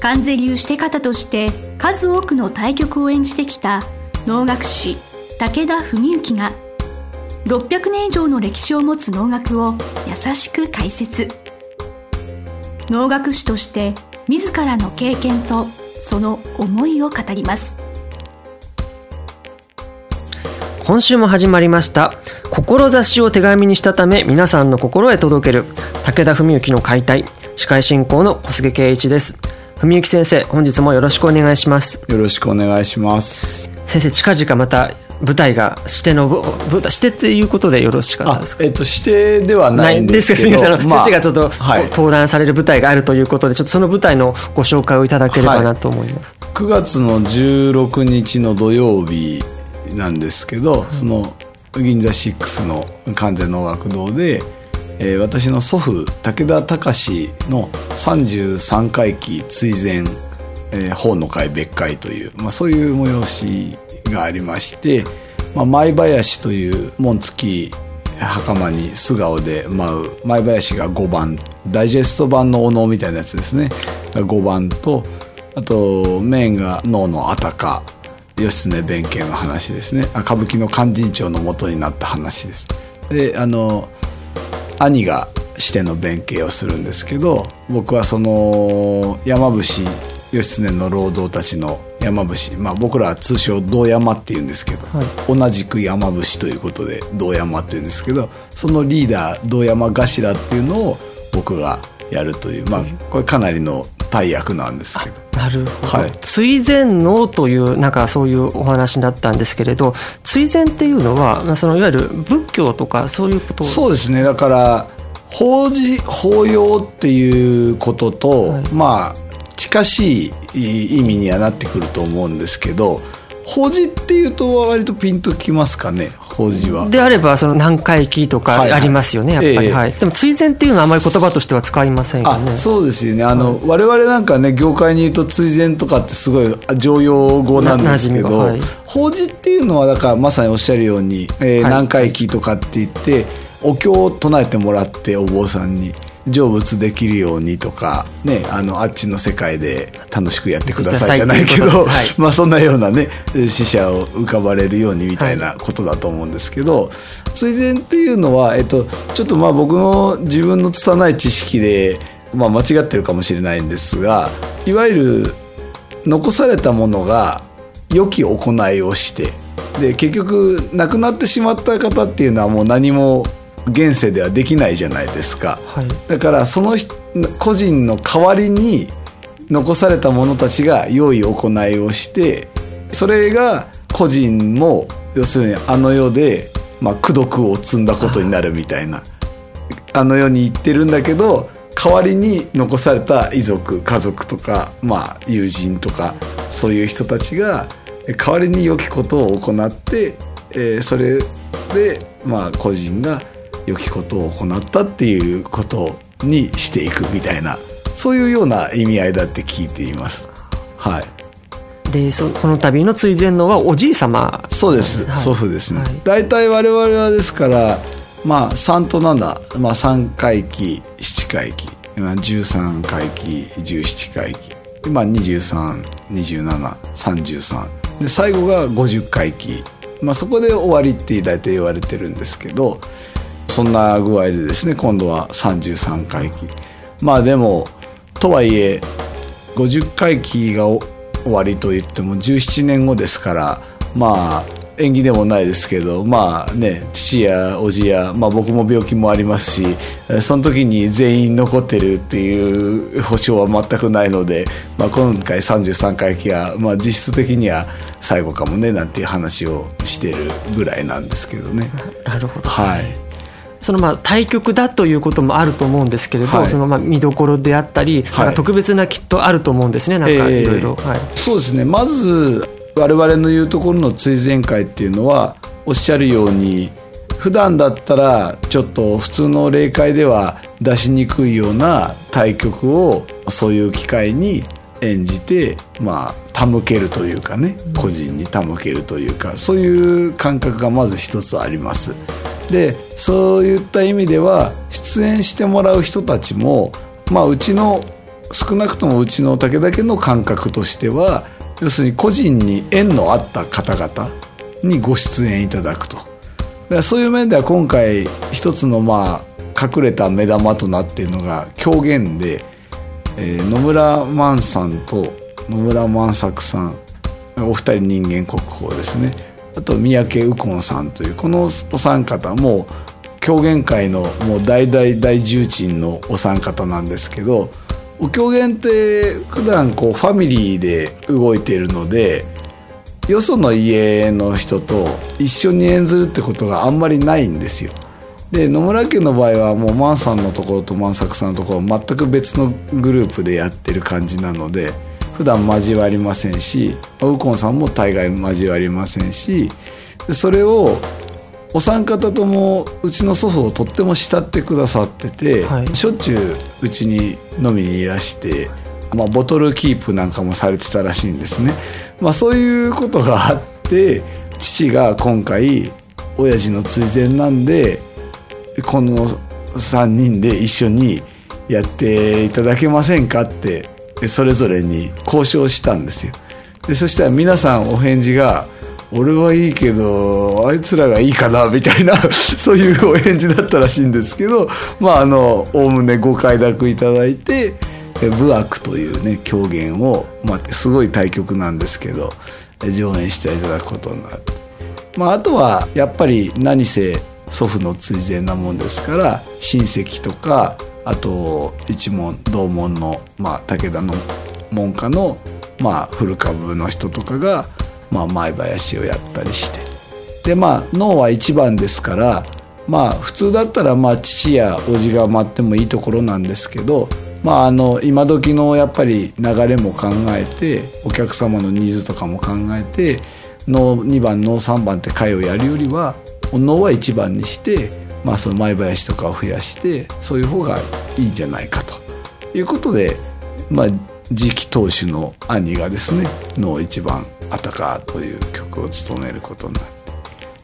関税流して方として数多くの対局を演じてきた能楽師武田文幸が600年以上の歴史を持つ能楽を優しく解説。能楽師として自らの経験とその思いを語ります。今週も始まりました志を手紙にしたため皆さんの心へ届ける武田文幸の解体司会進行の小菅圭一です。文幸先生本日もよろしくお願いします。よろしくお願いします先生近々また舞台が指定の舞台指定っていうことでよろしかったですか？えっと指定ではないんですけどまあ、先生がちょっと、はい、登壇される舞台があるということでちょっとその舞台のご紹介をいただければなと思います、はい、9月の16日の土曜日なんですけど、その銀座6の完全能楽堂で、えー、私の祖父武田隆の33回忌追善、えー、法の会別会という、まあ、そういう催しがありまして、まあ、舞林という紋付き袴に素顔で舞う舞林が5番ダイジェスト版のお能みたいなやつですね。5番とあとメインが能のあたか義経弁慶の話ですね。歌舞伎の勧進帳の元になった話です。であの兄が師弟の弁慶をするんですけど僕はその山伏義経の労働たちの山伏、まあ、僕らは通称堂山っていうんですけど、はい、同じく山伏ということで堂山っていうんですけどそのリーダー堂山頭っていうのを僕がやるという、まあ、これかなりの大役なんですけど。なるほど、はい、追善能というなんかそういうお話だったんですけれど追善っていうのはそのいわゆる仏教とかそういうことそうですね。だから法事法要っていうことと、はい、まあ近しい意味にはなってくると思うんですけど法事っていうと割とピンときますかね。法事は。であればその何回忌とかありますよね、はいはい、やっぱり、えー、はい、でも追善っていうのはあまり言葉としては使いませんよね。そうですよね。あの、はい、我々なんかね業界に言うと追善とかってすごい常用語なんですけど、はい、法事っていうのはだからまさにおっしゃるように、えー、何回忌とかって言って、お経を唱えてもらってお坊さんに。成仏できるようにとか、ね、あのあっちの世界で楽しくやってくださいじゃないけど、はい、まあそんなようなね死者を浮かばれるようにみたいなことだと思うんですけど、はい、追善っていうのは、えっと、ちょっとまあ僕の自分の拙い知識で、まあ、間違ってるかもしれないんですがいわゆる残されたものが良き行いをしてで結局亡くなってしまった方っていうのはもう何も現世ではできないじゃないですか、はい、だからその個人の代わりに残された者たちが良い行いをしてそれが個人も要するにあの世で、まあ、功徳を積んだことになるみたいな。あの世に行ってるんだけど代わりに残された遺族家族とか、まあ、友人とかそういう人たちが代わりに良きことを行って、えー、それで、まあ、個人が良きことを行ったっていうことにしていくみたいなそういうような意味合いだって聞いています。はい。でそこの度の追善のはおじい様。そうです、はい、祖父ですね、はい、大体我々はですからまあ3と7、まあ、3回忌7回忌13回忌17回忌まあ、232733で最後が50回忌、まあ、そこで終わりって大体言われてるんですけどそんな具合でですね今度は33回忌。まあでもとはいえ50回忌が終わりといっても17年後ですからまあ縁起でもないですけどまあね父や叔父や、まあ、僕も病気もありますしその時に全員残ってるっていう保証は全くないので、まあ、今回33回忌は、まあ、実質的には最後かもねなんていう話をしてるぐらいなんですけどね。なるほど、はいそのまあ対局だということもあると思うんですけれど、はい、そのまあ見どころであったり、はい、特別なきっとあると思うんですねなんかいろいろ、はい、そうですね。まず我々の言うところの追善会っていうのはおっしゃるように普段だったらちょっと普通の霊界では出しにくいような対局をそういう機会に演じてまあ手向けるというかね個人に手向けるというかそういう感覚がまず一つあります。でそういった意味では出演してもらう人たちもまあうちの少なくともうちの武田家の感覚としては要するに個人に縁のあった方々にご出演いただくと。だそういう面では今回一つのまあ隠れた目玉となっているのが狂言で、えー、野村万さんと野村万作さんお二人人間国宝ですねあと三宅右近さんというこのお三方も狂言界のもう大大大重鎮のお三方なんですけどお狂言って普段こうファミリーで動いているのでよその家の人と一緒に演ずるってことがあんまりないんですよ。で野村家の場合はもう万さんのところと万作さんのところ全く別のグループでやってる感じなので普段交わりませんしウコンさんも大概交わりませんしそれをお三方ともうちの祖父をとっても慕ってくださってて、はい、しょっちゅううちに飲みにいらして、まあ、ボトルキープなんかもされてたらしいんですね。まあ、そういうことがあって父が今回親父の追善なんでこの3人で一緒にやっていただけませんかってそれぞれに交渉したんですよ。でそしたら皆さんお返事が「俺はいいけどあいつらがいいかな」みたいな そういうお返事だったらしいんですけどまああのおおむねご快諾いただいて「武悪」というね狂言を、まあ、すごい対局なんですけど上演していただくことになって、まあ、あとはやっぱり何せ祖父の追善なもんですから親戚とかあと一門同門の、まあ、武田の門下の、まあ、古株の人とかが、まあ、前林をやったりして。でまあ脳は一番ですからまあ普通だったらまあ父や叔父が待ってもいいところなんですけどまあ、あの今時のやっぱり流れも考えてお客様のニーズとかも考えて能2番能3番って回をやるよりは能は1番にして、まあ、その前林とかを増やしてそういう方がいいんじゃないかと。いうことで、まあ、次期当主の兄がですね能1番「あたか」という曲を務めることになって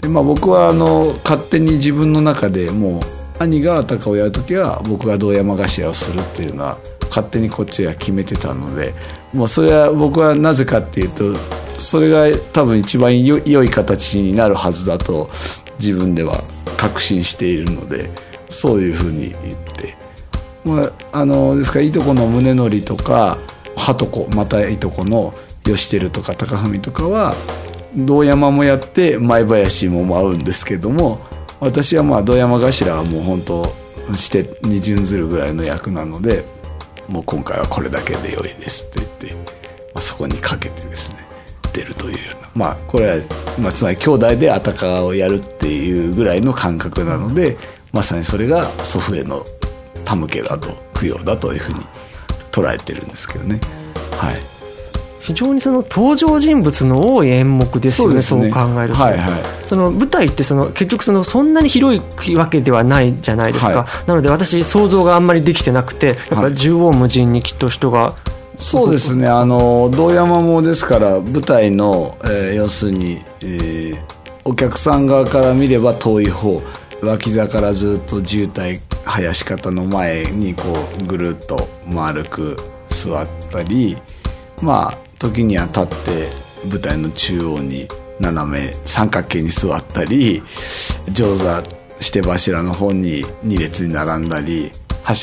で、まあ、僕はあの勝手に自分の中でもう兄がアタカをやる時は僕が堂山頭をするっていうのは勝手にこっちが決めてたのでもうそれは僕はなぜかっていうとそれが多分一番良い形になるはずだと自分では確信しているのでそういうふうに言って、まあ、あのですからいとこの宗則とかはとこまたいとこの義輝とか高文とかは堂山もやって前林も舞うんですけども私はまあ堂山頭はもう本当して二巡ずるぐらいの役なのでもう今回はこれだけで良いですって言って、まあ、そこにかけてですね。出るという。まあこれは、まあ、つまり兄弟であたかをやるっていうぐらいの感覚なのでまさにそれが祖父への手向けだと供養だというふうに捉えてるんですけどね。はい。非常にその登場人物の多い演目ですよねそう、ね,、考えると、はいはい、その舞台ってその結局そのそんなに広いわけではないじゃないですか、はい、なので私想像があんまりできてなくてやっぱ縦横無尽にきっと人が、そうですね。あの堂山もですから舞台の、えー、要するに、えー、お客さん側から見れば遠い方脇座からずっと渋滞林方の前にこうぐるっと丸く座ったりまあ時には立って舞台の中央に斜め三角形に座ったり上座して柱の方に2列に並んだり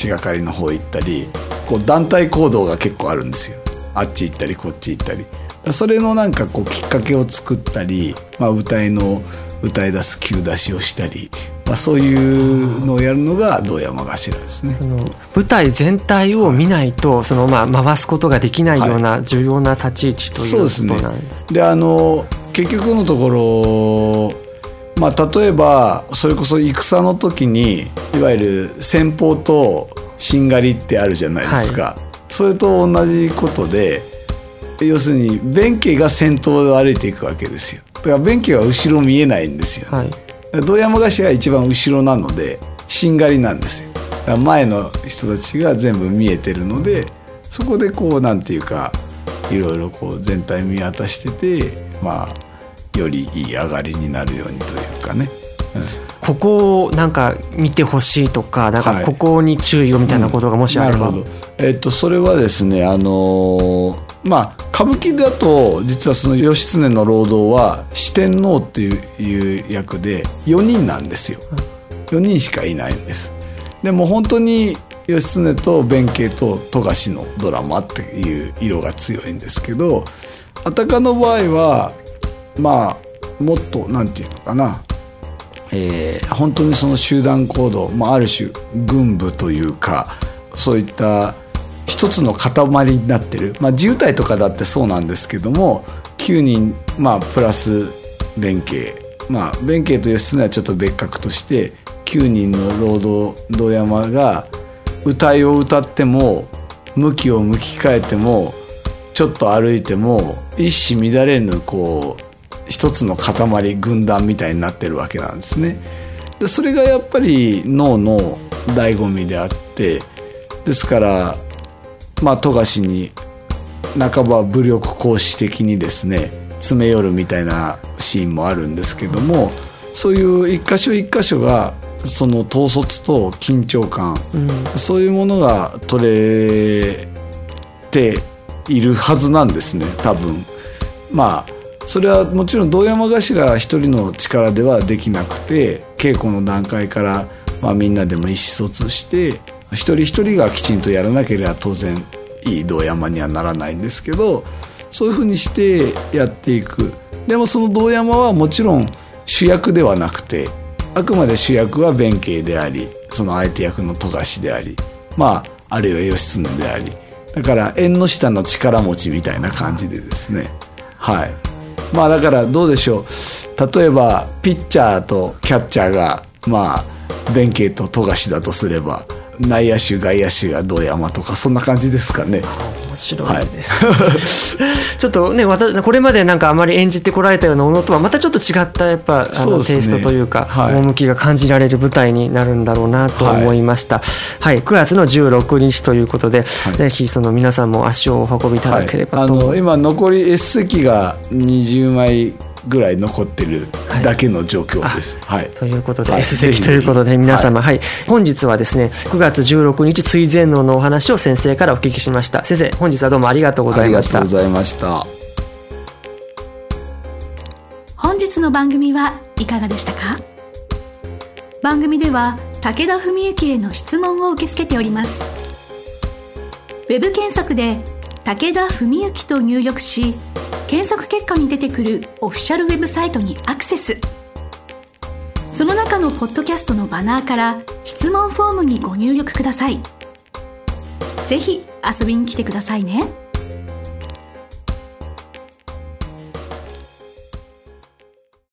橋がかりの方行ったりこう団体行動が結構あるんですよ。あっち行ったりこっち行ったり。それのなんかこうきっかけを作ったり、まあ、歌いの歌い出す急出しをしたり。まあ、そういうのをやるのが堂山頭ですね。その舞台全体を見ないとそのまあ回すことができないような重要な立ち位置ということなんです。で、ね、あの結局のところ、まあ、例えばそれこそ戦の時にいわゆる先方としんがりってあるじゃないですか。はい、それと同じことで要するに弁慶が先頭で歩いていくわけですよ。だから弁慶は後ろ見えないんですよ、はい、堂山頭が一番後ろなのでしんがりなんですよ。前の人たちが全部見えてるのでそこでこうなんていうかいろいろこう全体見渡しててまあよりいい上がりになるようにというかね、うん、ここをなんか見てほしいとかなんかここに注意をみたいなことがもしあれば、はいうん、えっとそれはですねあのーまあ歌舞伎だと実はその義経の労働は四天王っていう役で4人なんですよ。4人しかいないんです。でも本当に義経と弁慶と富樫のドラマっていう色が強いんですけどあたかの場合はまあもっとなんていうのかなえー、本当にその集団行動、まあ、ある種軍部というかそういった一つの塊になってる、まあ、自由体とかだってそうなんですけども9人、まあ、プラス弁慶まあ弁慶と義経はちょっと別格として9人の労働堂山が歌いを歌っても向きを向き変えてもちょっと歩いても一糸乱れぬこう一つの塊軍団みたいになってるわけなんですね。でそれがやっぱり脳の醍醐味であってですからまあ富樫に半ば武力行使的にですね詰め寄るみたいなシーンもあるんですけどもそういう一箇所一箇所がその統率と緊張感、うん、そういうものが取れているはずなんですね多分まあそれはもちろん堂山頭一人の力ではできなくて稽古の段階から、まあ、みんなでも意思疎通して一人一人がきちんとやらなければ当然いい堂山にはならないんですけどそういうふうにしてやっていく。でもその堂山はもちろん主役ではなくてあくまで主役は弁慶でありその相手役の富樫でありまああるいは義経であり。だから縁の下の力持ちみたいな感じでですね。はい。まあだからどうでしょう。例えばピッチャーとキャッチャーがまあ弁慶と富樫だとすれば。内野手外野手が堂山とかそんな感じですかね。面白いです、はい、ちょっとねこれまでなんかあまり演じてこられたようなものとはまたちょっと違ったやっぱあの、ね、テイストというか、はい、趣が感じられる舞台になるんだろうなと思いました、はい、はい、9月の16日ということで、ぜひその皆さんも足をお運びいただければと、あの今残り S 席が20枚ぐらい残ってるだけの状況です。はい、ということで、はい、S 席ということで皆様、はい、はい、本日はですね9月16日追善能のお話を先生からお聞きしました。先生本日はどうもありがとうございました。ありがとうございました。本日の番組はいかがでしたか？番組では武田文幸への質問を受け付けております。ウェブ検索で武田文幸と入力し検索結果に出てくるオフィシャルウェブサイトにアクセスその中のポッドキャストのバナーから質問フォームにご入力くださいぜひ遊びに来てくださいね。